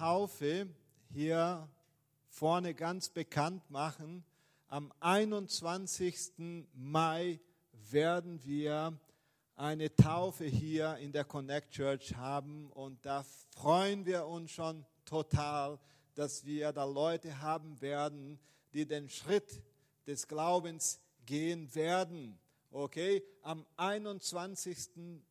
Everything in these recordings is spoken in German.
Taufe hier vorne ganz bekannt machen. Am 21. Mai werden wir eine Taufe hier in der Connect Church haben und da freuen wir uns schon total, dass wir da Leute haben werden, die den Schritt des Glaubens gehen werden. Okay, am 21.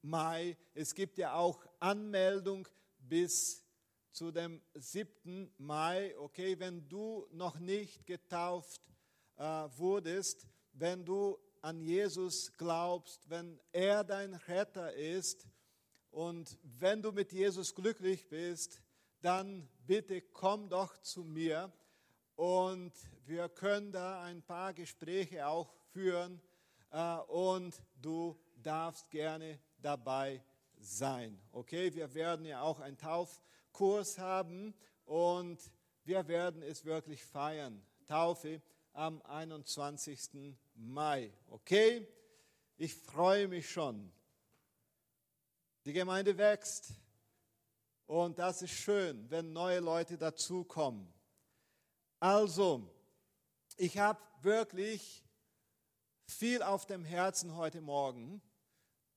Mai. Es gibt ja auch Anmeldung bis zu dem 7. Mai. Okay, wenn du noch nicht getauft äh, wurdest, wenn du an Jesus glaubst, wenn er dein Retter ist und wenn du mit Jesus glücklich bist, dann bitte komm doch zu mir und wir können da ein paar Gespräche auch führen äh, und du darfst gerne dabei sein. Okay, wir werden ja auch einen Taufkurs haben und wir werden es wirklich feiern. Taufe am 21. Mai. Okay, ich freue mich schon. Die Gemeinde wächst und das ist schön, wenn neue Leute dazukommen. Also, ich habe wirklich viel auf dem Herzen heute Morgen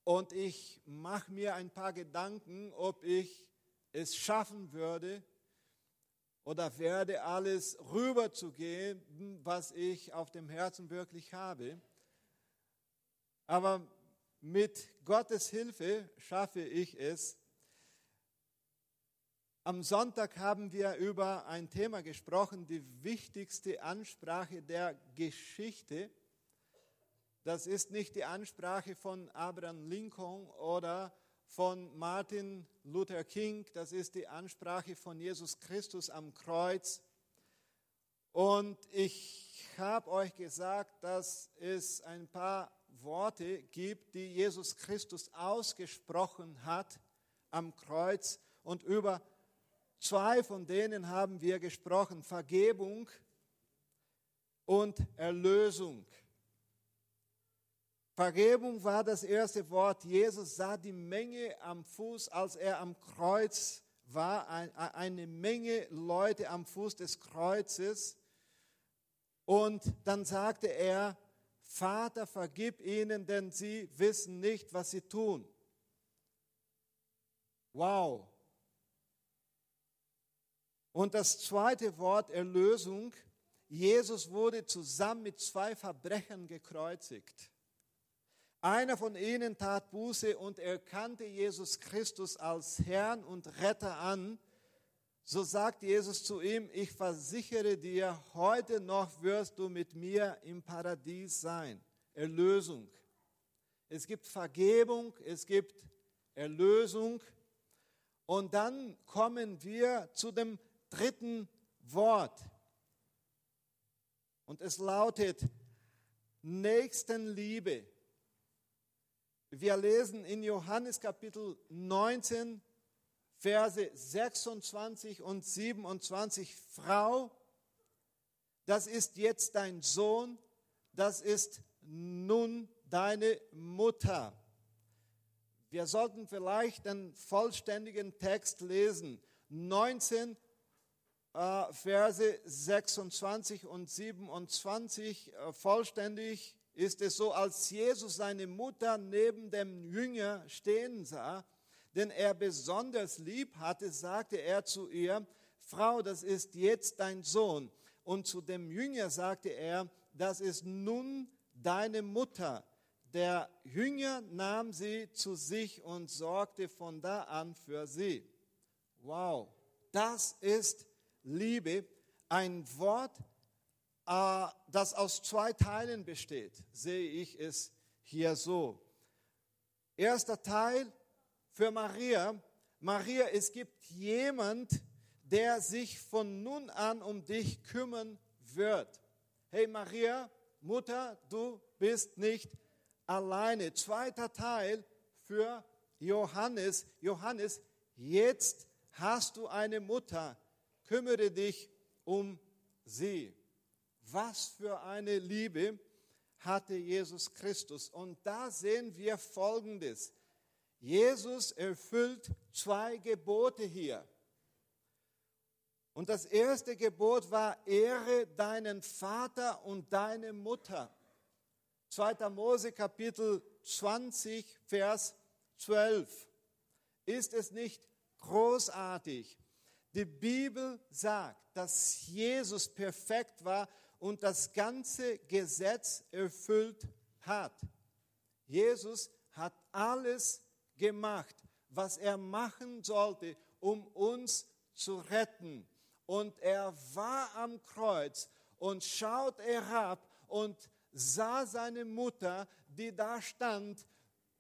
und ich mache mir ein paar Gedanken, ob ich es schaffen würde oder werde alles rüberzugeben, was ich auf dem Herzen wirklich habe. Aber mit Gottes Hilfe schaffe ich es. Am Sonntag haben wir über ein Thema gesprochen, die wichtigste Ansprache der Geschichte. Das ist nicht die Ansprache von Abraham Lincoln oder von Martin Luther King, das ist die Ansprache von Jesus Christus am Kreuz. Und ich habe euch gesagt, dass es ein paar Worte gibt, die Jesus Christus ausgesprochen hat am Kreuz. Und über zwei von denen haben wir gesprochen, Vergebung und Erlösung. Vergebung war das erste Wort. Jesus sah die Menge am Fuß, als er am Kreuz war, eine Menge Leute am Fuß des Kreuzes. Und dann sagte er, Vater, vergib ihnen, denn sie wissen nicht, was sie tun. Wow. Und das zweite Wort, Erlösung. Jesus wurde zusammen mit zwei Verbrechern gekreuzigt. Einer von ihnen tat Buße und erkannte Jesus Christus als Herrn und Retter an. So sagt Jesus zu ihm, ich versichere dir, heute noch wirst du mit mir im Paradies sein. Erlösung. Es gibt Vergebung, es gibt Erlösung. Und dann kommen wir zu dem dritten Wort. Und es lautet Nächstenliebe. Wir lesen in Johannes Kapitel 19, Verse 26 und 27, Frau, das ist jetzt dein Sohn, das ist nun deine Mutter. Wir sollten vielleicht den vollständigen Text lesen. 19 äh, Verse 26 und 27 äh, vollständig ist es so, als Jesus seine Mutter neben dem Jünger stehen sah, den er besonders lieb hatte, sagte er zu ihr, Frau, das ist jetzt dein Sohn. Und zu dem Jünger sagte er, das ist nun deine Mutter. Der Jünger nahm sie zu sich und sorgte von da an für sie. Wow, das ist Liebe. Ein Wort, das aus zwei Teilen besteht, sehe ich es hier so. Erster Teil für Maria. Maria, es gibt jemand, der sich von nun an um dich kümmern wird. Hey Maria, Mutter, du bist nicht alleine. Zweiter Teil für Johannes. Johannes, jetzt hast du eine Mutter. Kümmere dich um sie. Was für eine Liebe hatte Jesus Christus. Und da sehen wir Folgendes. Jesus erfüllt zwei Gebote hier. Und das erste Gebot war, ehre deinen Vater und deine Mutter. 2. Mose Kapitel 20, Vers 12. Ist es nicht großartig? Die Bibel sagt, dass Jesus perfekt war und das ganze Gesetz erfüllt hat. Jesus hat alles gemacht, was er machen sollte, um uns zu retten. Und er war am Kreuz und schaut herab und sah seine Mutter, die da stand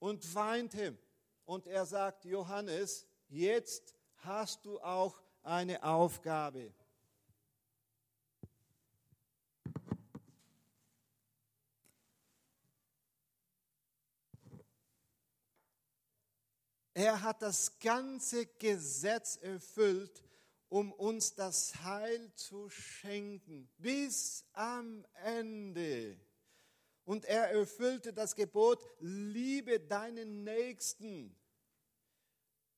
und weinte. Und er sagt, Johannes, jetzt hast du auch eine Aufgabe. Er hat das ganze Gesetz erfüllt, um uns das Heil zu schenken, bis am Ende. Und er erfüllte das Gebot, liebe deinen Nächsten.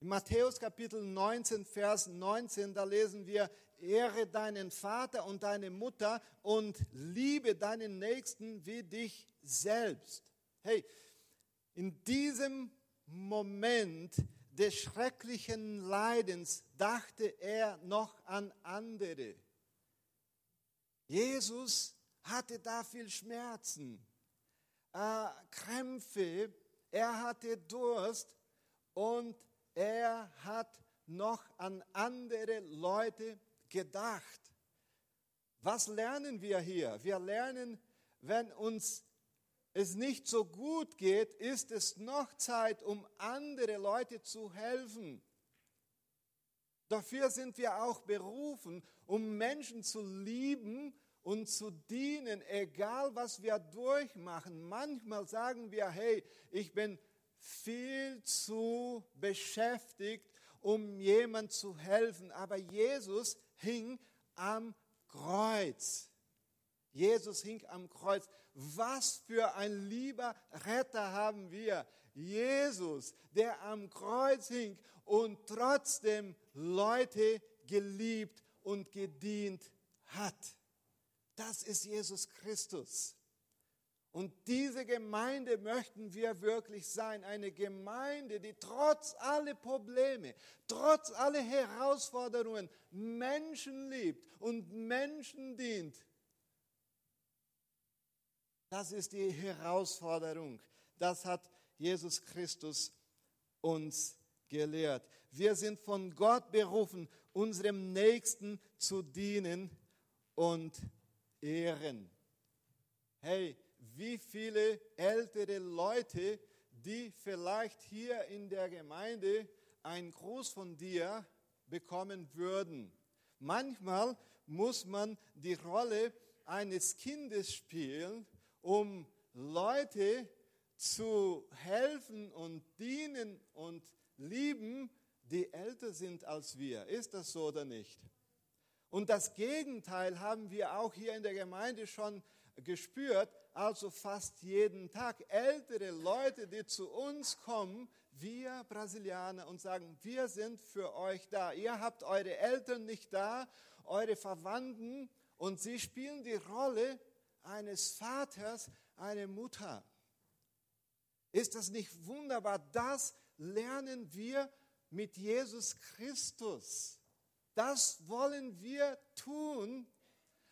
In Matthäus Kapitel 19, Vers 19, da lesen wir, ehre deinen Vater und deine Mutter und liebe deinen Nächsten wie dich selbst. Hey, in diesem Moment des schrecklichen Leidens dachte er noch an andere. Jesus hatte da viel Schmerzen, äh, Krämpfe, er hatte Durst und er hat noch an andere Leute gedacht. Was lernen wir hier? Wir lernen, wenn uns es nicht so gut geht, ist es noch Zeit, um andere Leute zu helfen. Dafür sind wir auch berufen, um Menschen zu lieben und zu dienen, egal was wir durchmachen. Manchmal sagen wir, hey, ich bin viel zu beschäftigt, um jemand zu helfen. Aber Jesus hing am Kreuz. Jesus hing am Kreuz. Was für ein lieber Retter haben wir. Jesus, der am Kreuz hing und trotzdem Leute geliebt und gedient hat. Das ist Jesus Christus. Und diese Gemeinde möchten wir wirklich sein. Eine Gemeinde, die trotz aller Probleme, trotz aller Herausforderungen Menschen liebt und Menschen dient das ist die Herausforderung. Das hat Jesus Christus uns gelehrt. Wir sind von Gott berufen, unserem Nächsten zu dienen und ehren. Hey, wie viele ältere Leute, die vielleicht hier in der Gemeinde einen Gruß von dir bekommen würden. Manchmal muss man die Rolle eines Kindes spielen um Leute zu helfen und dienen und lieben, die älter sind als wir. Ist das so oder nicht? Und das Gegenteil haben wir auch hier in der Gemeinde schon gespürt, also fast jeden Tag ältere Leute, die zu uns kommen, wir Brasilianer, und sagen, wir sind für euch da. Ihr habt eure Eltern nicht da, eure Verwandten, und sie spielen die Rolle eines Vaters, eine Mutter. Ist das nicht wunderbar? Das lernen wir mit Jesus Christus. Das wollen wir tun.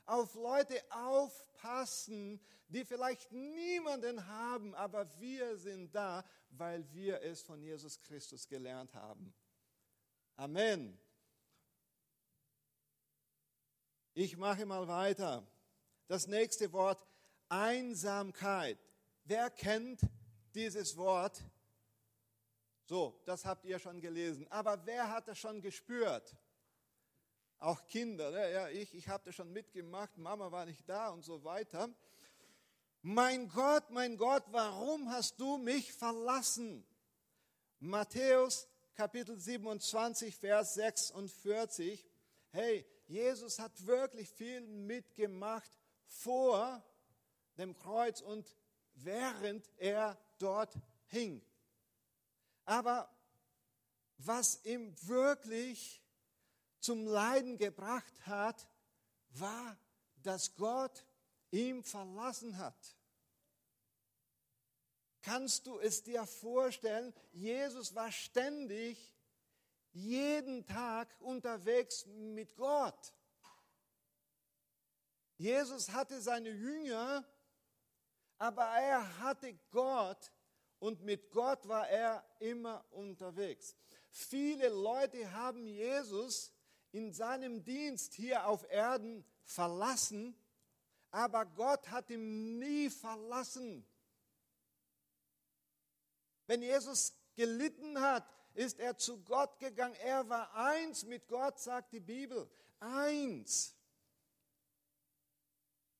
Auf Leute aufpassen, die vielleicht niemanden haben, aber wir sind da, weil wir es von Jesus Christus gelernt haben. Amen. Ich mache mal weiter. Das nächste Wort, Einsamkeit. Wer kennt dieses Wort? So, das habt ihr schon gelesen. Aber wer hat das schon gespürt? Auch Kinder, ne? ja, ich, ich habe das schon mitgemacht, Mama war nicht da und so weiter. Mein Gott, mein Gott, warum hast du mich verlassen? Matthäus Kapitel 27, Vers 46. Hey, Jesus hat wirklich viel mitgemacht vor dem Kreuz und während er dort hing. Aber was ihm wirklich zum Leiden gebracht hat, war, dass Gott ihm verlassen hat. Kannst du es dir vorstellen? Jesus war ständig, jeden Tag unterwegs mit Gott. Jesus hatte seine Jünger, aber er hatte Gott und mit Gott war er immer unterwegs. Viele Leute haben Jesus in seinem Dienst hier auf Erden verlassen, aber Gott hat ihn nie verlassen. Wenn Jesus gelitten hat, ist er zu Gott gegangen. Er war eins mit Gott, sagt die Bibel. Eins.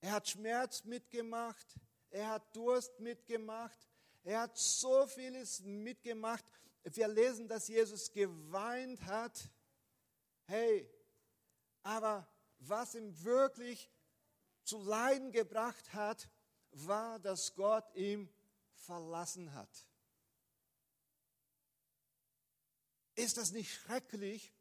Er hat Schmerz mitgemacht. Er hat Durst mitgemacht. Er hat so vieles mitgemacht. Wir lesen, dass Jesus geweint hat. Hey, aber was ihm wirklich zu Leiden gebracht hat, war, dass Gott ihm verlassen hat. Ist das nicht schrecklich,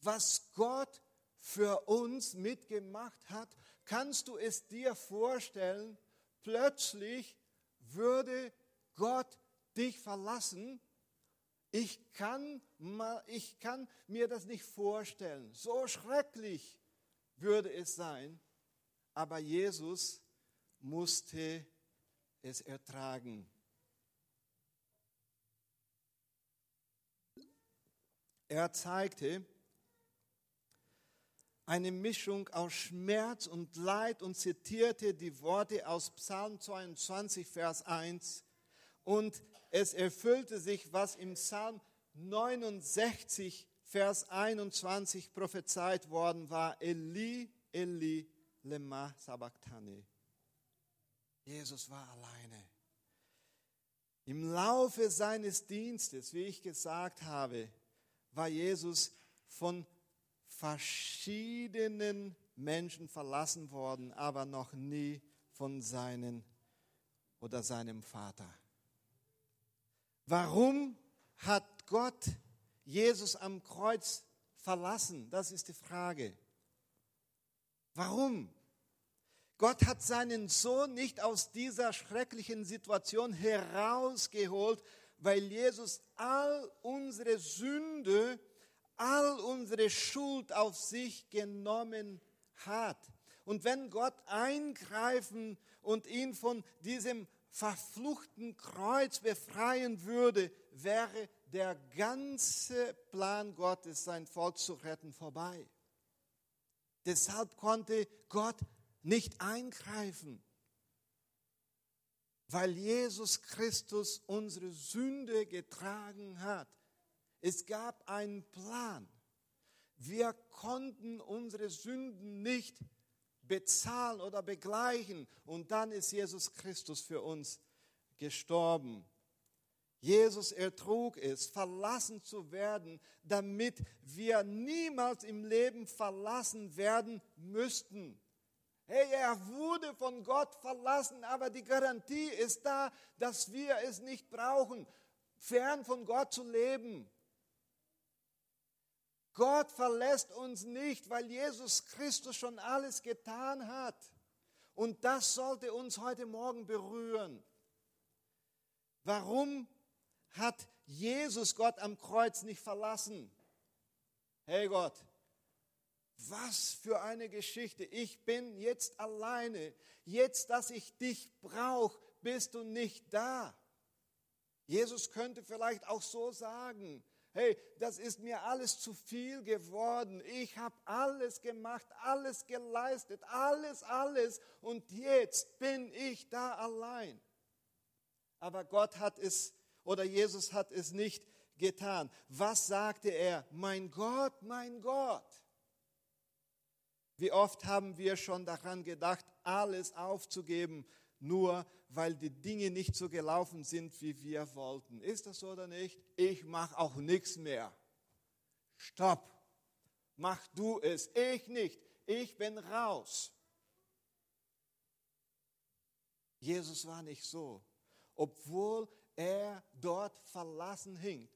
was Gott für uns mitgemacht hat? Kannst du es dir vorstellen? Plötzlich würde Gott dich verlassen. Ich kann, mal, ich kann mir das nicht vorstellen. So schrecklich würde es sein. Aber Jesus musste es ertragen. Er zeigte eine Mischung aus Schmerz und Leid und zitierte die Worte aus Psalm 22, Vers 1. Und es erfüllte sich, was im Psalm 69, Vers 21 prophezeit worden war. Eli, Eli, lema sabachthani. Jesus war alleine. Im Laufe seines Dienstes, wie ich gesagt habe, war Jesus von verschiedenen Menschen verlassen worden, aber noch nie von seinen oder seinem Vater. Warum hat Gott Jesus am Kreuz verlassen? Das ist die Frage. Warum? Gott hat seinen Sohn nicht aus dieser schrecklichen Situation herausgeholt, weil Jesus all unsere Sünde, all unsere Schuld auf sich genommen hat. Und wenn Gott eingreifen und ihn von diesem verfluchten Kreuz befreien würde, wäre der ganze Plan Gottes, sein Volk zu retten, vorbei. Deshalb konnte Gott nicht eingreifen weil Jesus Christus unsere Sünde getragen hat. Es gab einen Plan. Wir konnten unsere Sünden nicht bezahlen oder begleichen. Und dann ist Jesus Christus für uns gestorben. Jesus ertrug es, verlassen zu werden, damit wir niemals im Leben verlassen werden müssten. Hey, er wurde von Gott verlassen, aber die Garantie ist da, dass wir es nicht brauchen, fern von Gott zu leben. Gott verlässt uns nicht, weil Jesus Christus schon alles getan hat. Und das sollte uns heute Morgen berühren. Warum hat Jesus Gott am Kreuz nicht verlassen? Hey Gott, was für eine Geschichte. Ich bin jetzt alleine. Jetzt, dass ich dich brauche, bist du nicht da. Jesus könnte vielleicht auch so sagen, hey, das ist mir alles zu viel geworden. Ich habe alles gemacht, alles geleistet, alles, alles. Und jetzt bin ich da allein. Aber Gott hat es, oder Jesus hat es nicht getan. Was sagte er? Mein Gott, mein Gott. Wie oft haben wir schon daran gedacht, alles aufzugeben, nur weil die Dinge nicht so gelaufen sind, wie wir wollten. Ist das so oder nicht? Ich mache auch nichts mehr. Stopp. Mach du es. Ich nicht. Ich bin raus. Jesus war nicht so. Obwohl er dort verlassen hing,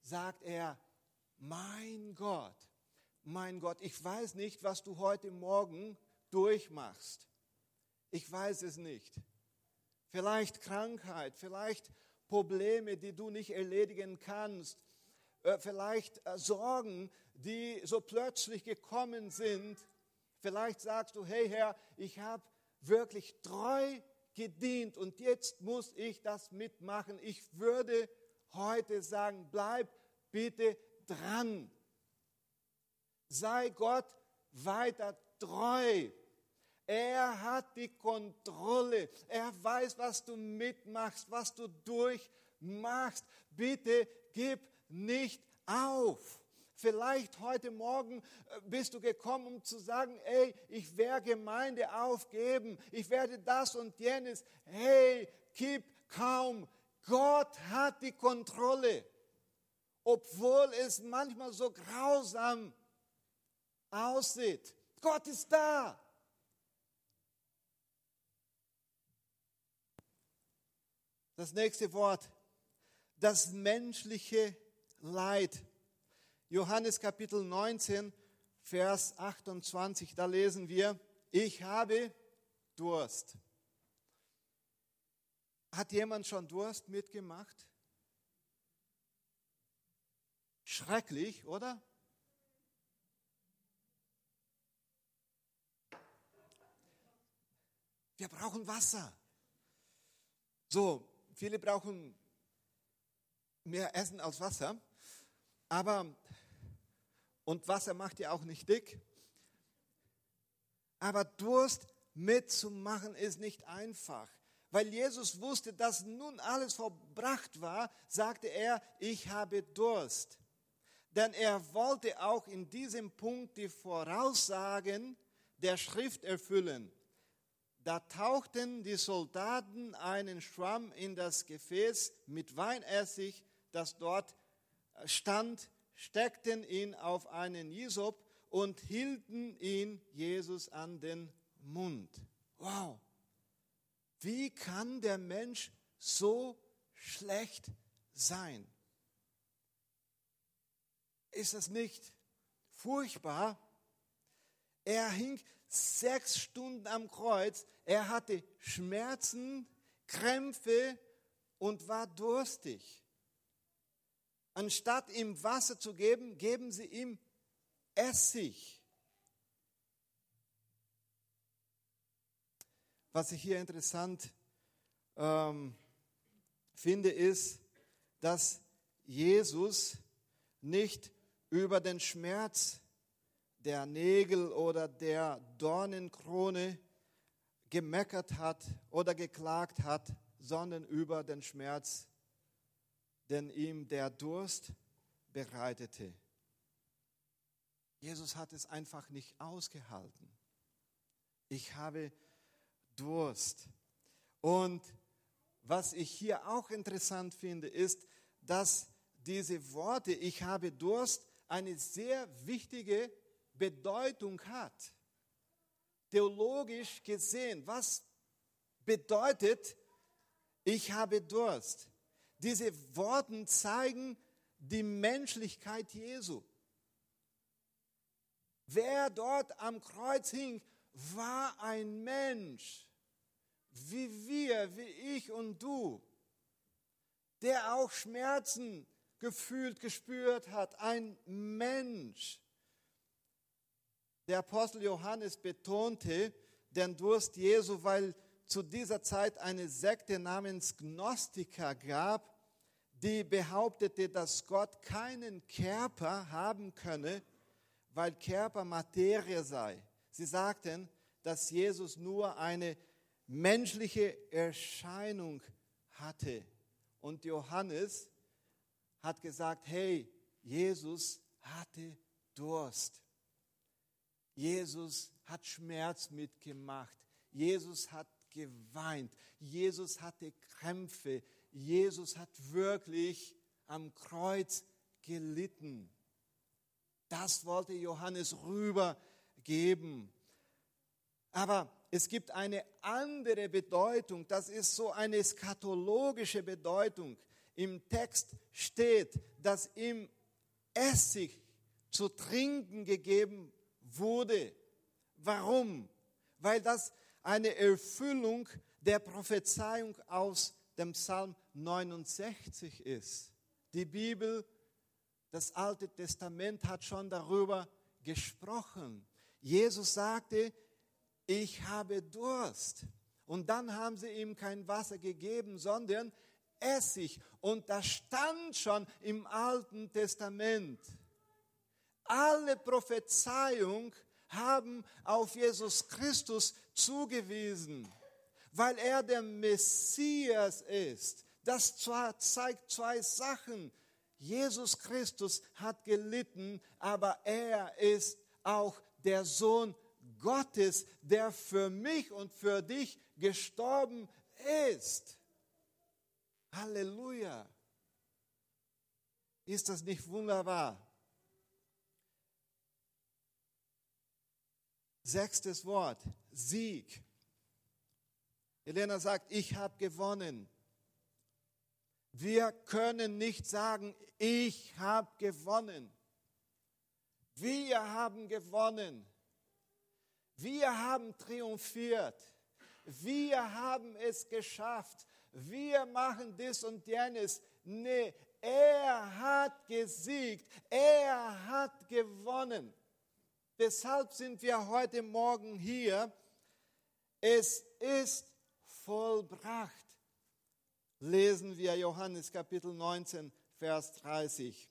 sagt er, mein Gott, mein Gott, ich weiß nicht, was du heute Morgen durchmachst. Ich weiß es nicht. Vielleicht Krankheit, vielleicht Probleme, die du nicht erledigen kannst, äh, vielleicht äh, Sorgen, die so plötzlich gekommen sind. Vielleicht sagst du, hey Herr, ich habe wirklich treu gedient und jetzt muss ich das mitmachen. Ich würde heute sagen, bleib bitte dran. Sei Gott weiter treu. Er hat die Kontrolle. Er weiß, was du mitmachst, was du durchmachst. Bitte gib nicht auf. Vielleicht heute Morgen äh, bist du gekommen, um zu sagen, ey, ich werde Gemeinde aufgeben, ich werde das und jenes. Hey, gib kaum. Gott hat die Kontrolle, obwohl es manchmal so grausam aussieht. Gott ist da. Das nächste Wort, das menschliche Leid. Johannes Kapitel 19, Vers 28, da lesen wir, ich habe Durst. Hat jemand schon Durst mitgemacht? Schrecklich, oder? Wir brauchen Wasser. So, viele brauchen mehr Essen als Wasser, aber, und Wasser macht ja auch nicht dick, aber Durst mitzumachen ist nicht einfach. Weil Jesus wusste, dass nun alles verbracht war, sagte er, ich habe Durst. Denn er wollte auch in diesem Punkt die Voraussagen der Schrift erfüllen. Da tauchten die Soldaten einen Schwamm in das Gefäß mit Weinessig, das dort stand, steckten ihn auf einen Isop und hielten ihn Jesus an den Mund. Wow! Wie kann der Mensch so schlecht sein? Ist das nicht furchtbar? Er hing sechs Stunden am Kreuz. Er hatte Schmerzen, Krämpfe und war durstig. Anstatt ihm Wasser zu geben, geben sie ihm Essig. Was ich hier interessant ähm, finde, ist, dass Jesus nicht über den Schmerz der Nägel oder der Dornenkrone gemeckert hat oder geklagt hat, sondern über den Schmerz, den ihm der Durst bereitete. Jesus hat es einfach nicht ausgehalten. Ich habe Durst. Und was ich hier auch interessant finde, ist, dass diese Worte, ich habe Durst, eine sehr wichtige Bedeutung hat. Theologisch gesehen, was bedeutet, ich habe Durst? Diese Worte zeigen die Menschlichkeit Jesu. Wer dort am Kreuz hing, war ein Mensch, wie wir, wie ich und du, der auch Schmerzen gefühlt, gespürt hat, ein Mensch. Der Apostel Johannes betonte den Durst Jesu, weil zu dieser Zeit eine Sekte namens Gnostiker gab, die behauptete, dass Gott keinen Körper haben könne, weil Körper Materie sei. Sie sagten, dass Jesus nur eine menschliche Erscheinung hatte. Und Johannes hat gesagt, hey, Jesus hatte Durst. Jesus hat Schmerz mitgemacht. Jesus hat geweint. Jesus hatte Krämpfe. Jesus hat wirklich am Kreuz gelitten. Das wollte Johannes rübergeben. Aber es gibt eine andere Bedeutung. Das ist so eine skatologische Bedeutung. Im Text steht, dass im Essig zu trinken gegeben wurde. Warum? Weil das eine Erfüllung der Prophezeiung aus dem Psalm 69 ist. Die Bibel, das Alte Testament hat schon darüber gesprochen. Jesus sagte, ich habe Durst. Und dann haben sie ihm kein Wasser gegeben, sondern Essig. Und das stand schon im Alten Testament. Alle Prophezeiung haben auf Jesus Christus zugewiesen, weil er der Messias ist. Das zeigt zwei Sachen. Jesus Christus hat gelitten, aber er ist auch der Sohn Gottes, der für mich und für dich gestorben ist. Halleluja. Ist das nicht wunderbar? Sechstes Wort, Sieg. Elena sagt, ich habe gewonnen. Wir können nicht sagen, ich habe gewonnen. Wir haben gewonnen. Wir haben triumphiert. Wir haben es geschafft. Wir machen dies und jenes. Nee, er hat gesiegt. Er hat gewonnen. Deshalb sind wir heute Morgen hier. Es ist vollbracht. Lesen wir Johannes Kapitel 19, Vers 30.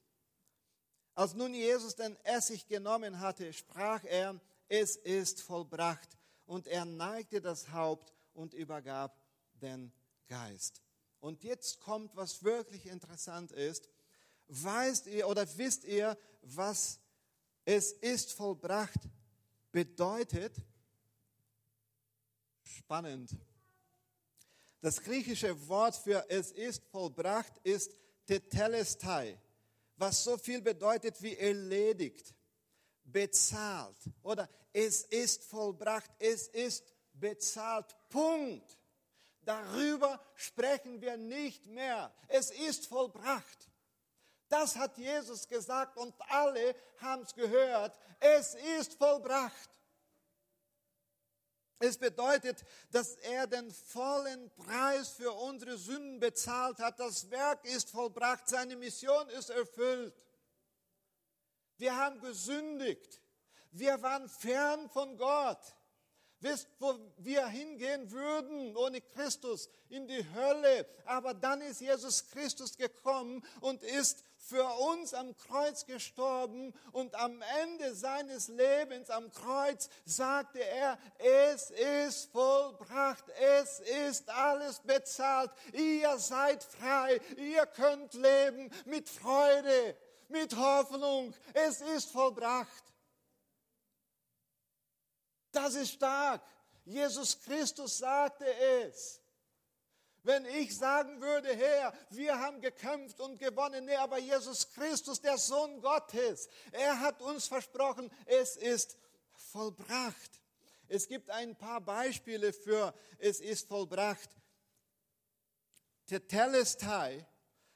Als nun Jesus den Essig genommen hatte, sprach er, es ist vollbracht. Und er neigte das Haupt und übergab den Geist. Und jetzt kommt, was wirklich interessant ist. Weißt ihr oder wisst ihr, was es ist vollbracht bedeutet, spannend. Das griechische Wort für es ist vollbracht ist tetelestai, was so viel bedeutet wie erledigt, bezahlt oder es ist vollbracht, es ist bezahlt. Punkt. Darüber sprechen wir nicht mehr. Es ist vollbracht. Das hat Jesus gesagt und alle haben es gehört. Es ist vollbracht. Es bedeutet, dass er den vollen Preis für unsere Sünden bezahlt hat. Das Werk ist vollbracht, seine Mission ist erfüllt. Wir haben gesündigt. Wir waren fern von Gott. Wisst, wo wir hingehen würden ohne Christus? In die Hölle. Aber dann ist Jesus Christus gekommen und ist für uns am Kreuz gestorben und am Ende seines Lebens am Kreuz sagte er, es ist vollbracht, es ist alles bezahlt, ihr seid frei, ihr könnt leben mit Freude, mit Hoffnung, es ist vollbracht. Das ist stark. Jesus Christus sagte es. Wenn ich sagen würde, Herr, wir haben gekämpft und gewonnen, nee, aber Jesus Christus, der Sohn Gottes, er hat uns versprochen, es ist vollbracht. Es gibt ein paar Beispiele für es ist vollbracht. Tetelestai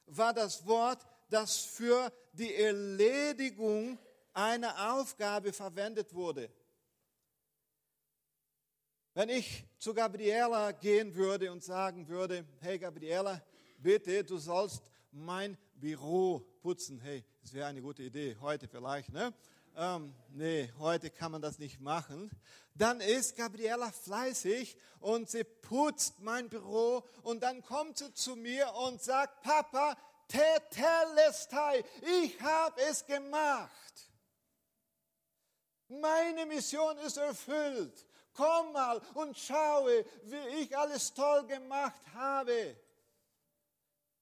war das Wort, das für die Erledigung einer Aufgabe verwendet wurde. Wenn ich zu Gabriela gehen würde und sagen würde, hey Gabriela, bitte, du sollst mein Büro putzen. Hey, das wäre eine gute Idee, heute vielleicht, ne? Ähm, nee, heute kann man das nicht machen. Dann ist Gabriela fleißig und sie putzt mein Büro und dann kommt sie zu mir und sagt, Papa, tetelestai, ich habe es gemacht. Meine Mission ist erfüllt komm mal und schaue, wie ich alles toll gemacht habe.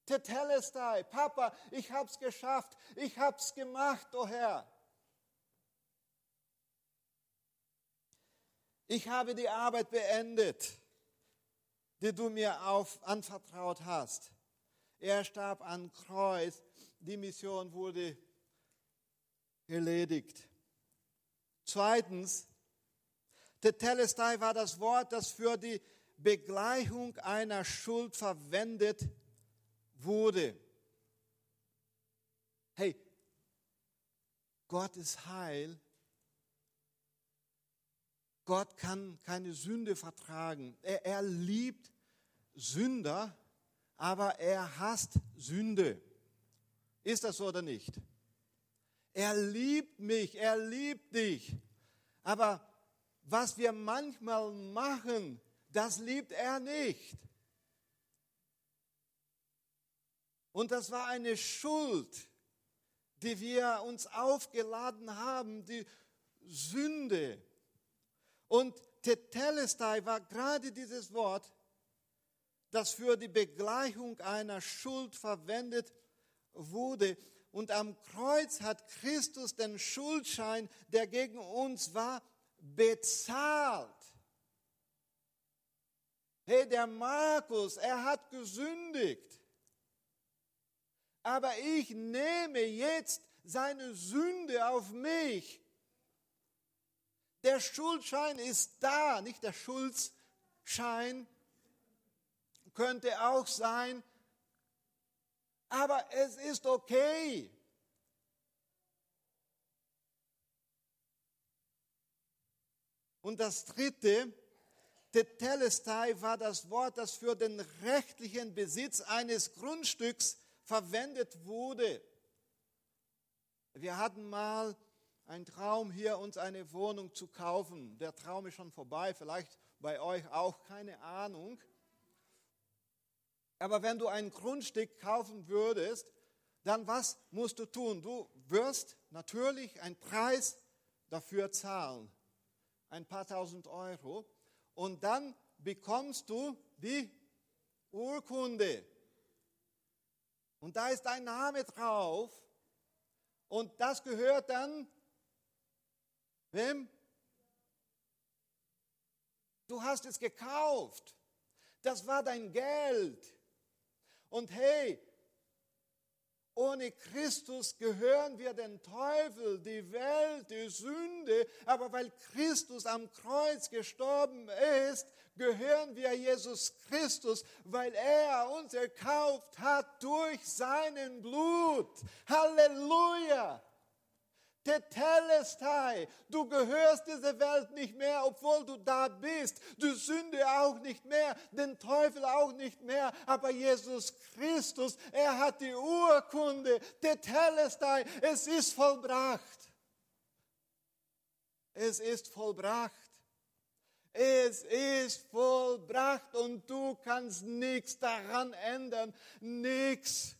Tetelestai, Papa, ich hab's geschafft, ich hab's gemacht, o oh Herr. Ich habe die Arbeit beendet, die du mir auf, anvertraut hast. Er starb an Kreuz, die Mission wurde erledigt. Zweitens, Tetelestai war das Wort, das für die Begleichung einer Schuld verwendet wurde. Hey, Gott ist heil. Gott kann keine Sünde vertragen. Er, er liebt Sünder, aber er hasst Sünde. Ist das so oder nicht? Er liebt mich, er liebt dich. Aber was wir manchmal machen, das liebt er nicht. Und das war eine Schuld, die wir uns aufgeladen haben, die Sünde. Und Tetelestai war gerade dieses Wort, das für die Begleichung einer Schuld verwendet wurde. Und am Kreuz hat Christus den Schuldschein, der gegen uns war, bezahlt. Hey, der Markus, er hat gesündigt. Aber ich nehme jetzt seine Sünde auf mich. Der Schuldschein ist da, nicht der Schuldschein könnte auch sein, aber es ist okay. Und das dritte, Tetelestai war das Wort, das für den rechtlichen Besitz eines Grundstücks verwendet wurde. Wir hatten mal einen Traum, hier uns eine Wohnung zu kaufen. Der Traum ist schon vorbei, vielleicht bei euch auch, keine Ahnung. Aber wenn du ein Grundstück kaufen würdest, dann was musst du tun? Du wirst natürlich einen Preis dafür zahlen, ein paar tausend Euro, und dann bekommst du die Urkunde. Und da ist dein Name drauf, und das gehört dann wem? Du hast es gekauft. Das war dein Geld. Und hey, ohne Christus gehören wir den Teufel, die Welt, die Sünde. Aber weil Christus am Kreuz gestorben ist, gehören wir Jesus Christus, weil er uns erkauft hat durch seinen Blut. Halleluja! Tetelestai, du gehörst dieser Welt nicht mehr, obwohl du da bist. Du Sünde auch nicht mehr, den Teufel auch nicht mehr. Aber Jesus Christus, er hat die Urkunde. Tetelestai, es ist vollbracht. Es ist vollbracht. Es ist vollbracht und du kannst nichts daran ändern. Nichts.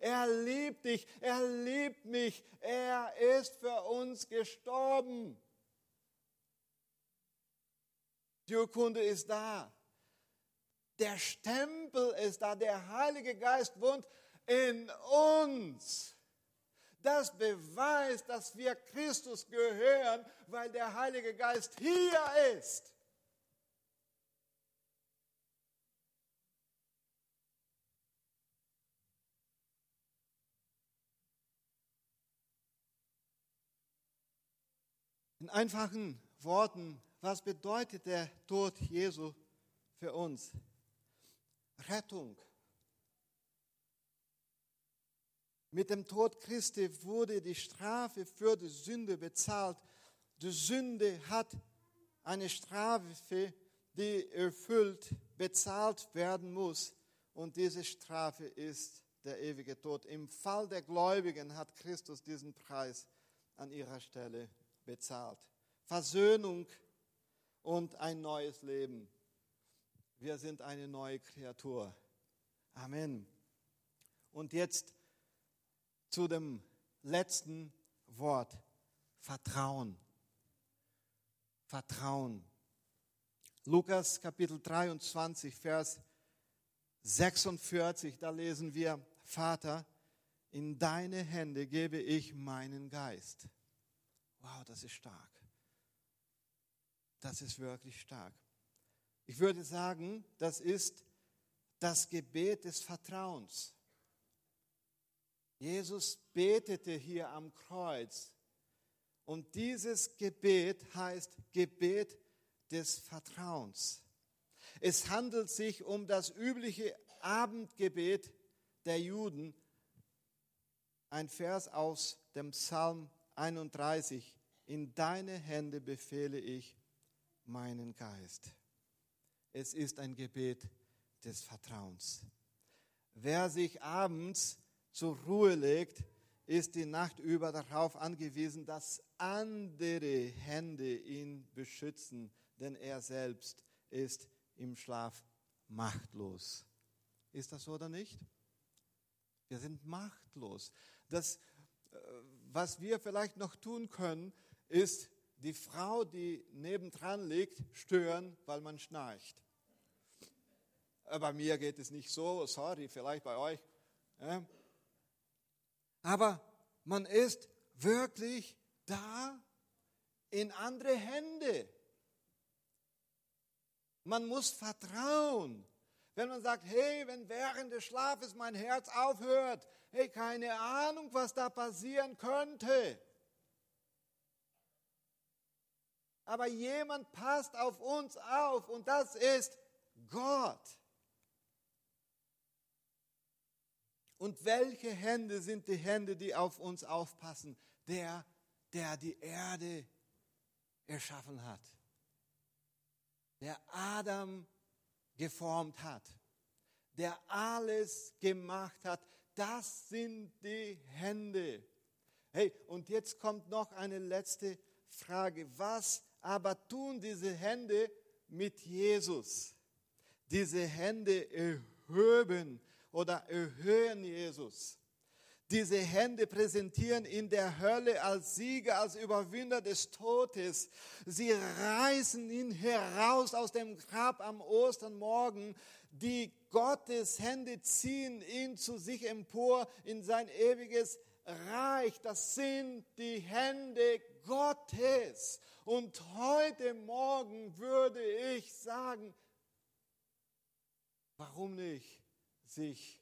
Er liebt dich, er liebt mich, er ist für uns gestorben. Die Urkunde ist da. Der Stempel ist da, der Heilige Geist wohnt in uns. Das beweist, dass wir Christus gehören, weil der Heilige Geist hier ist. In einfachen Worten, was bedeutet der Tod Jesu für uns? Rettung. Mit dem Tod Christi wurde die Strafe für die Sünde bezahlt. Die Sünde hat eine Strafe, die erfüllt, bezahlt werden muss. Und diese Strafe ist der ewige Tod. Im Fall der Gläubigen hat Christus diesen Preis an ihrer Stelle bezahlt. Versöhnung und ein neues Leben. Wir sind eine neue Kreatur. Amen. Und jetzt zu dem letzten Wort. Vertrauen. Vertrauen. Lukas Kapitel 23, Vers 46, da lesen wir, Vater, in deine Hände gebe ich meinen Geist. Wow, das ist stark. Das ist wirklich stark. Ich würde sagen, das ist das Gebet des Vertrauens. Jesus betete hier am Kreuz. Und dieses Gebet heißt Gebet des Vertrauens. Es handelt sich um das übliche Abendgebet der Juden. Ein Vers aus dem Psalm 31, in deine Hände befehle ich meinen Geist. Es ist ein Gebet des Vertrauens. Wer sich abends zur Ruhe legt, ist die Nacht über darauf angewiesen, dass andere Hände ihn beschützen, denn er selbst ist im Schlaf machtlos. Ist das so oder nicht? Wir sind machtlos. Das, äh, was wir vielleicht noch tun können, ist die Frau, die nebendran liegt, stören, weil man schnarcht. Äh, bei mir geht es nicht so, sorry, vielleicht bei euch. Aber man ist wirklich da in andere Hände. Man muss vertrauen. Wenn man sagt, hey, wenn während des Schlafes mein Herz aufhört, hey, keine Ahnung, was da passieren könnte. Aber jemand passt auf uns auf und das ist Gott. Und welche Hände sind die Hände, die auf uns aufpassen? Der, der die Erde erschaffen hat. Der Adam geformt hat. Der alles gemacht hat. Das sind die Hände. Hey, und jetzt kommt noch eine letzte Frage. Was aber tun diese Hände mit Jesus? Diese Hände erhöben oder erhöhen Jesus. Diese Hände präsentieren ihn der Hölle als Sieger, als Überwinder des Todes. Sie reißen ihn heraus aus dem Grab am Ostermorgen. Die Gottes Hände ziehen ihn zu sich empor in sein ewiges Reich. Das sind die Hände Gottes. Und heute Morgen würde ich sagen, warum nicht sich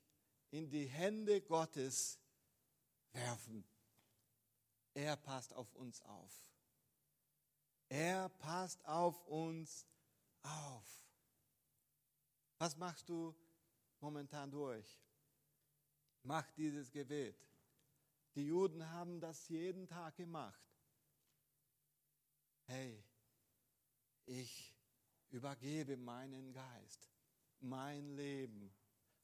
in die Hände Gottes werfen. Er passt auf uns auf. Er passt auf uns auf. Was machst du momentan durch? Mach dieses Gebet. Die Juden haben das jeden Tag gemacht. Hey, ich übergebe meinen Geist, mein Leben,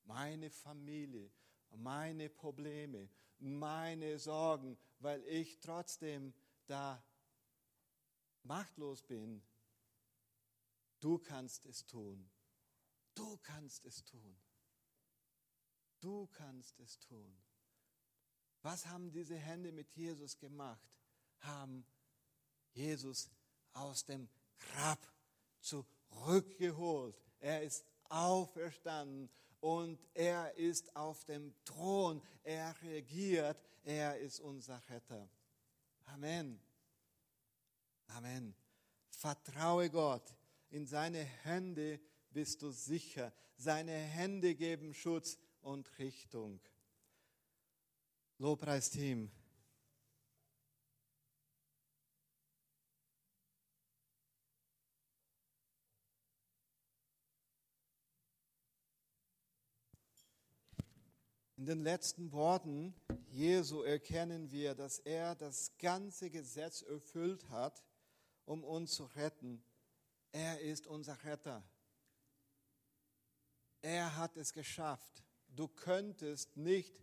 meine Familie, meine Probleme, meine Sorgen, weil ich trotzdem da machtlos bin. Du kannst es tun. Du kannst es tun. Du kannst es tun. Was haben diese Hände mit Jesus gemacht? Haben Jesus aus dem Grab zurückgeholt. Er ist auferstanden und er ist auf dem Thron, er regiert, er ist unser Retter. Amen. Amen. Vertraue Gott. In seine Hände bist du sicher. Seine Hände geben Schutz und Richtung. Lobpreisteam. In den letzten Worten Jesu erkennen wir, dass er das ganze Gesetz erfüllt hat, um uns zu retten. Er ist unser Retter. Er hat es geschafft. Du könntest nicht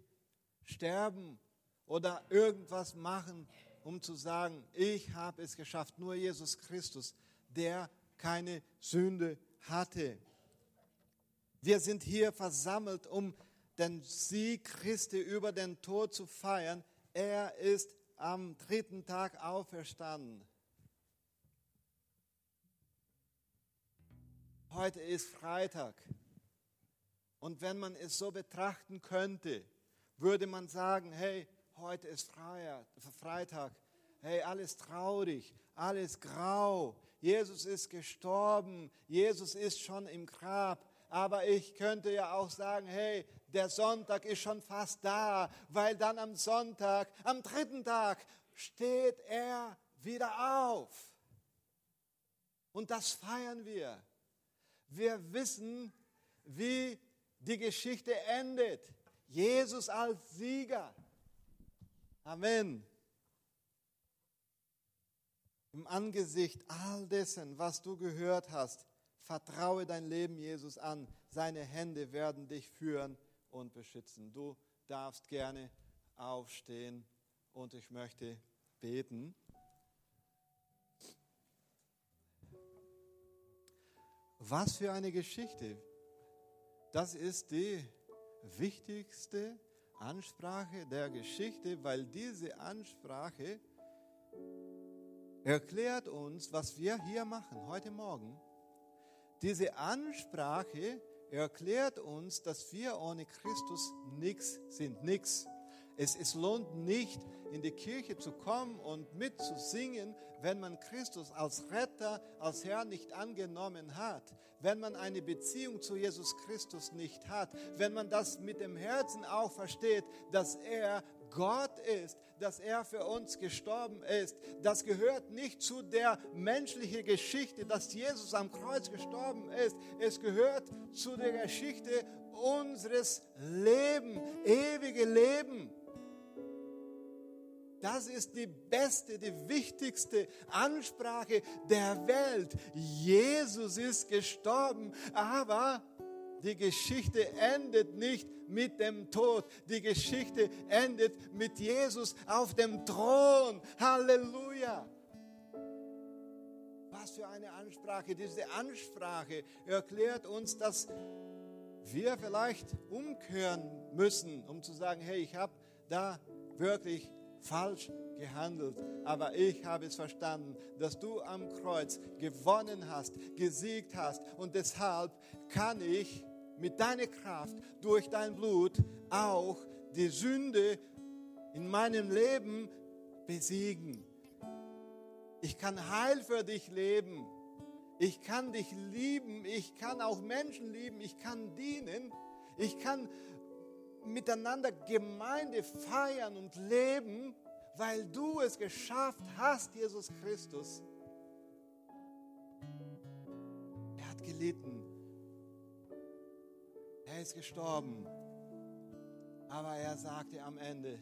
sterben oder irgendwas machen, um zu sagen, ich habe es geschafft. Nur Jesus Christus, der keine Sünde hatte. Wir sind hier versammelt, um den Sieg Christi über den Tod zu feiern. Er ist am dritten Tag auferstanden. Heute ist Freitag. Und wenn man es so betrachten könnte, würde man sagen, hey, heute ist Freitag. Hey, alles traurig, alles grau. Jesus ist gestorben. Jesus ist schon im Grab. Aber ich könnte ja auch sagen, hey, der Sonntag ist schon fast da, weil dann am Sonntag, am dritten Tag, steht er wieder auf. Und das feiern wir. Wir wissen, wie die Geschichte endet. Jesus als Sieger. Amen. im Angesicht all dessen, was du gehört hast, vertraue dein Leben Jesus an. Seine Hände werden dich führen und beschützen. Du darfst gerne aufstehen und ich möchte beten. Was für eine Geschichte. Das ist die wichtigste Ansprache der Geschichte, weil diese Ansprache erklärt uns, was wir hier machen heute Morgen. Diese Ansprache erklärt uns, dass wir ohne Christus nichts sind, nichts. Es, es lohnt nicht, in die Kirche zu kommen und mitzusingen, wenn man Christus als Retter, als Herr nicht angenommen hat, wenn man eine Beziehung zu Jesus Christus nicht hat, wenn man das mit dem Herzen auch versteht, dass er Gott ist, dass er für uns gestorben ist. Das gehört nicht zu der menschlichen Geschichte, dass Jesus am Kreuz gestorben ist. Es gehört zu der Geschichte unseres Lebens, ewige Leben. Das ist die beste, die wichtigste Ansprache der Welt. Jesus ist gestorben, aber die Geschichte endet nicht mit dem Tod. Die Geschichte endet mit Jesus auf dem Thron. Halleluja. Was für eine Ansprache. Diese Ansprache erklärt uns, dass wir vielleicht umkehren müssen, um zu sagen, hey, ich habe da wirklich falsch gehandelt, aber ich habe es verstanden, dass du am Kreuz gewonnen hast, gesiegt hast und deshalb kann ich mit deiner Kraft durch dein Blut auch die Sünde in meinem Leben besiegen. Ich kann heil für dich leben. Ich kann dich lieben. Ich kann auch Menschen lieben. Ich kann dienen. Ich kann miteinander Gemeinde feiern und leben, weil du es geschafft hast, Jesus Christus. Er hat gelitten. Er ist gestorben. Aber er sagte am Ende,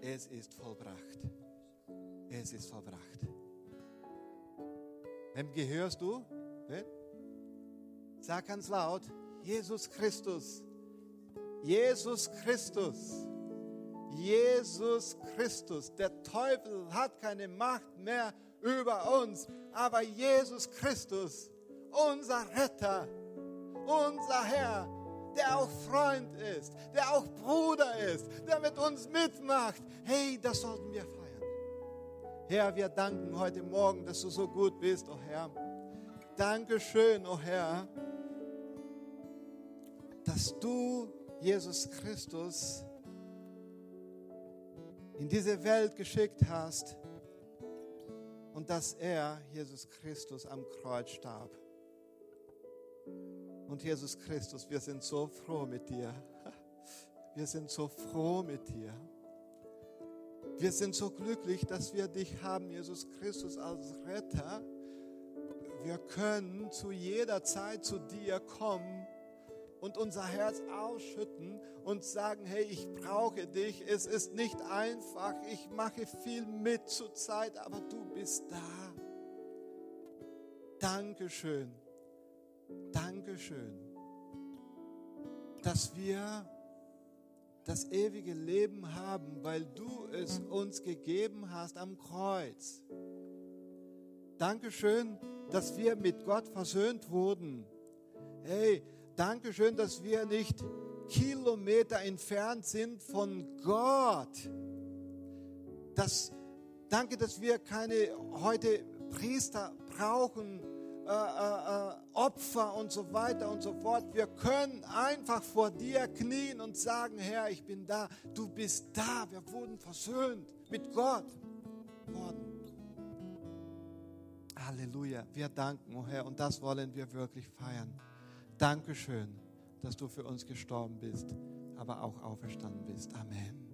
es ist vollbracht. Es ist vollbracht. Wem gehörst du? Sag ganz laut, Jesus Christus. Jesus Christus. Jesus Christus. Der Teufel hat keine Macht mehr über uns, aber Jesus Christus, unser Retter, unser Herr, der auch Freund ist, der auch Bruder ist, der mit uns mitmacht. Hey, das sollten wir feiern. Herr, wir danken heute Morgen, dass du so gut bist, oh Herr. Dankeschön, oh Herr, dass du, Jesus Christus, in diese Welt geschickt hast und dass er, Jesus Christus, am Kreuz starb. Und Jesus Christus, wir sind so froh mit dir. Wir sind so froh mit dir. Wir sind so glücklich, dass wir dich haben, Jesus Christus, als Retter. Wir können zu jeder Zeit zu dir kommen und unser Herz ausschütten und sagen, hey, ich brauche dich. Es ist nicht einfach. Ich mache viel mit zur Zeit, aber du bist da. Dankeschön. Dankeschön, dass wir das ewige Leben haben, weil du es uns gegeben hast am Kreuz. Dankeschön, dass wir mit Gott versöhnt wurden. Hey, Dankeschön, dass wir nicht Kilometer entfernt sind von Gott. Das, danke, dass wir keine heute Priester brauchen, äh, äh, äh, Opfer und so weiter und so fort. Wir können einfach vor dir knien und sagen, Herr, ich bin da, du bist da. Wir wurden versöhnt mit Gott worden. Halleluja. Wir danken, oh Herr, und das wollen wir wirklich feiern. Dankeschön, dass du für uns gestorben bist, aber auch auferstanden bist. Amen.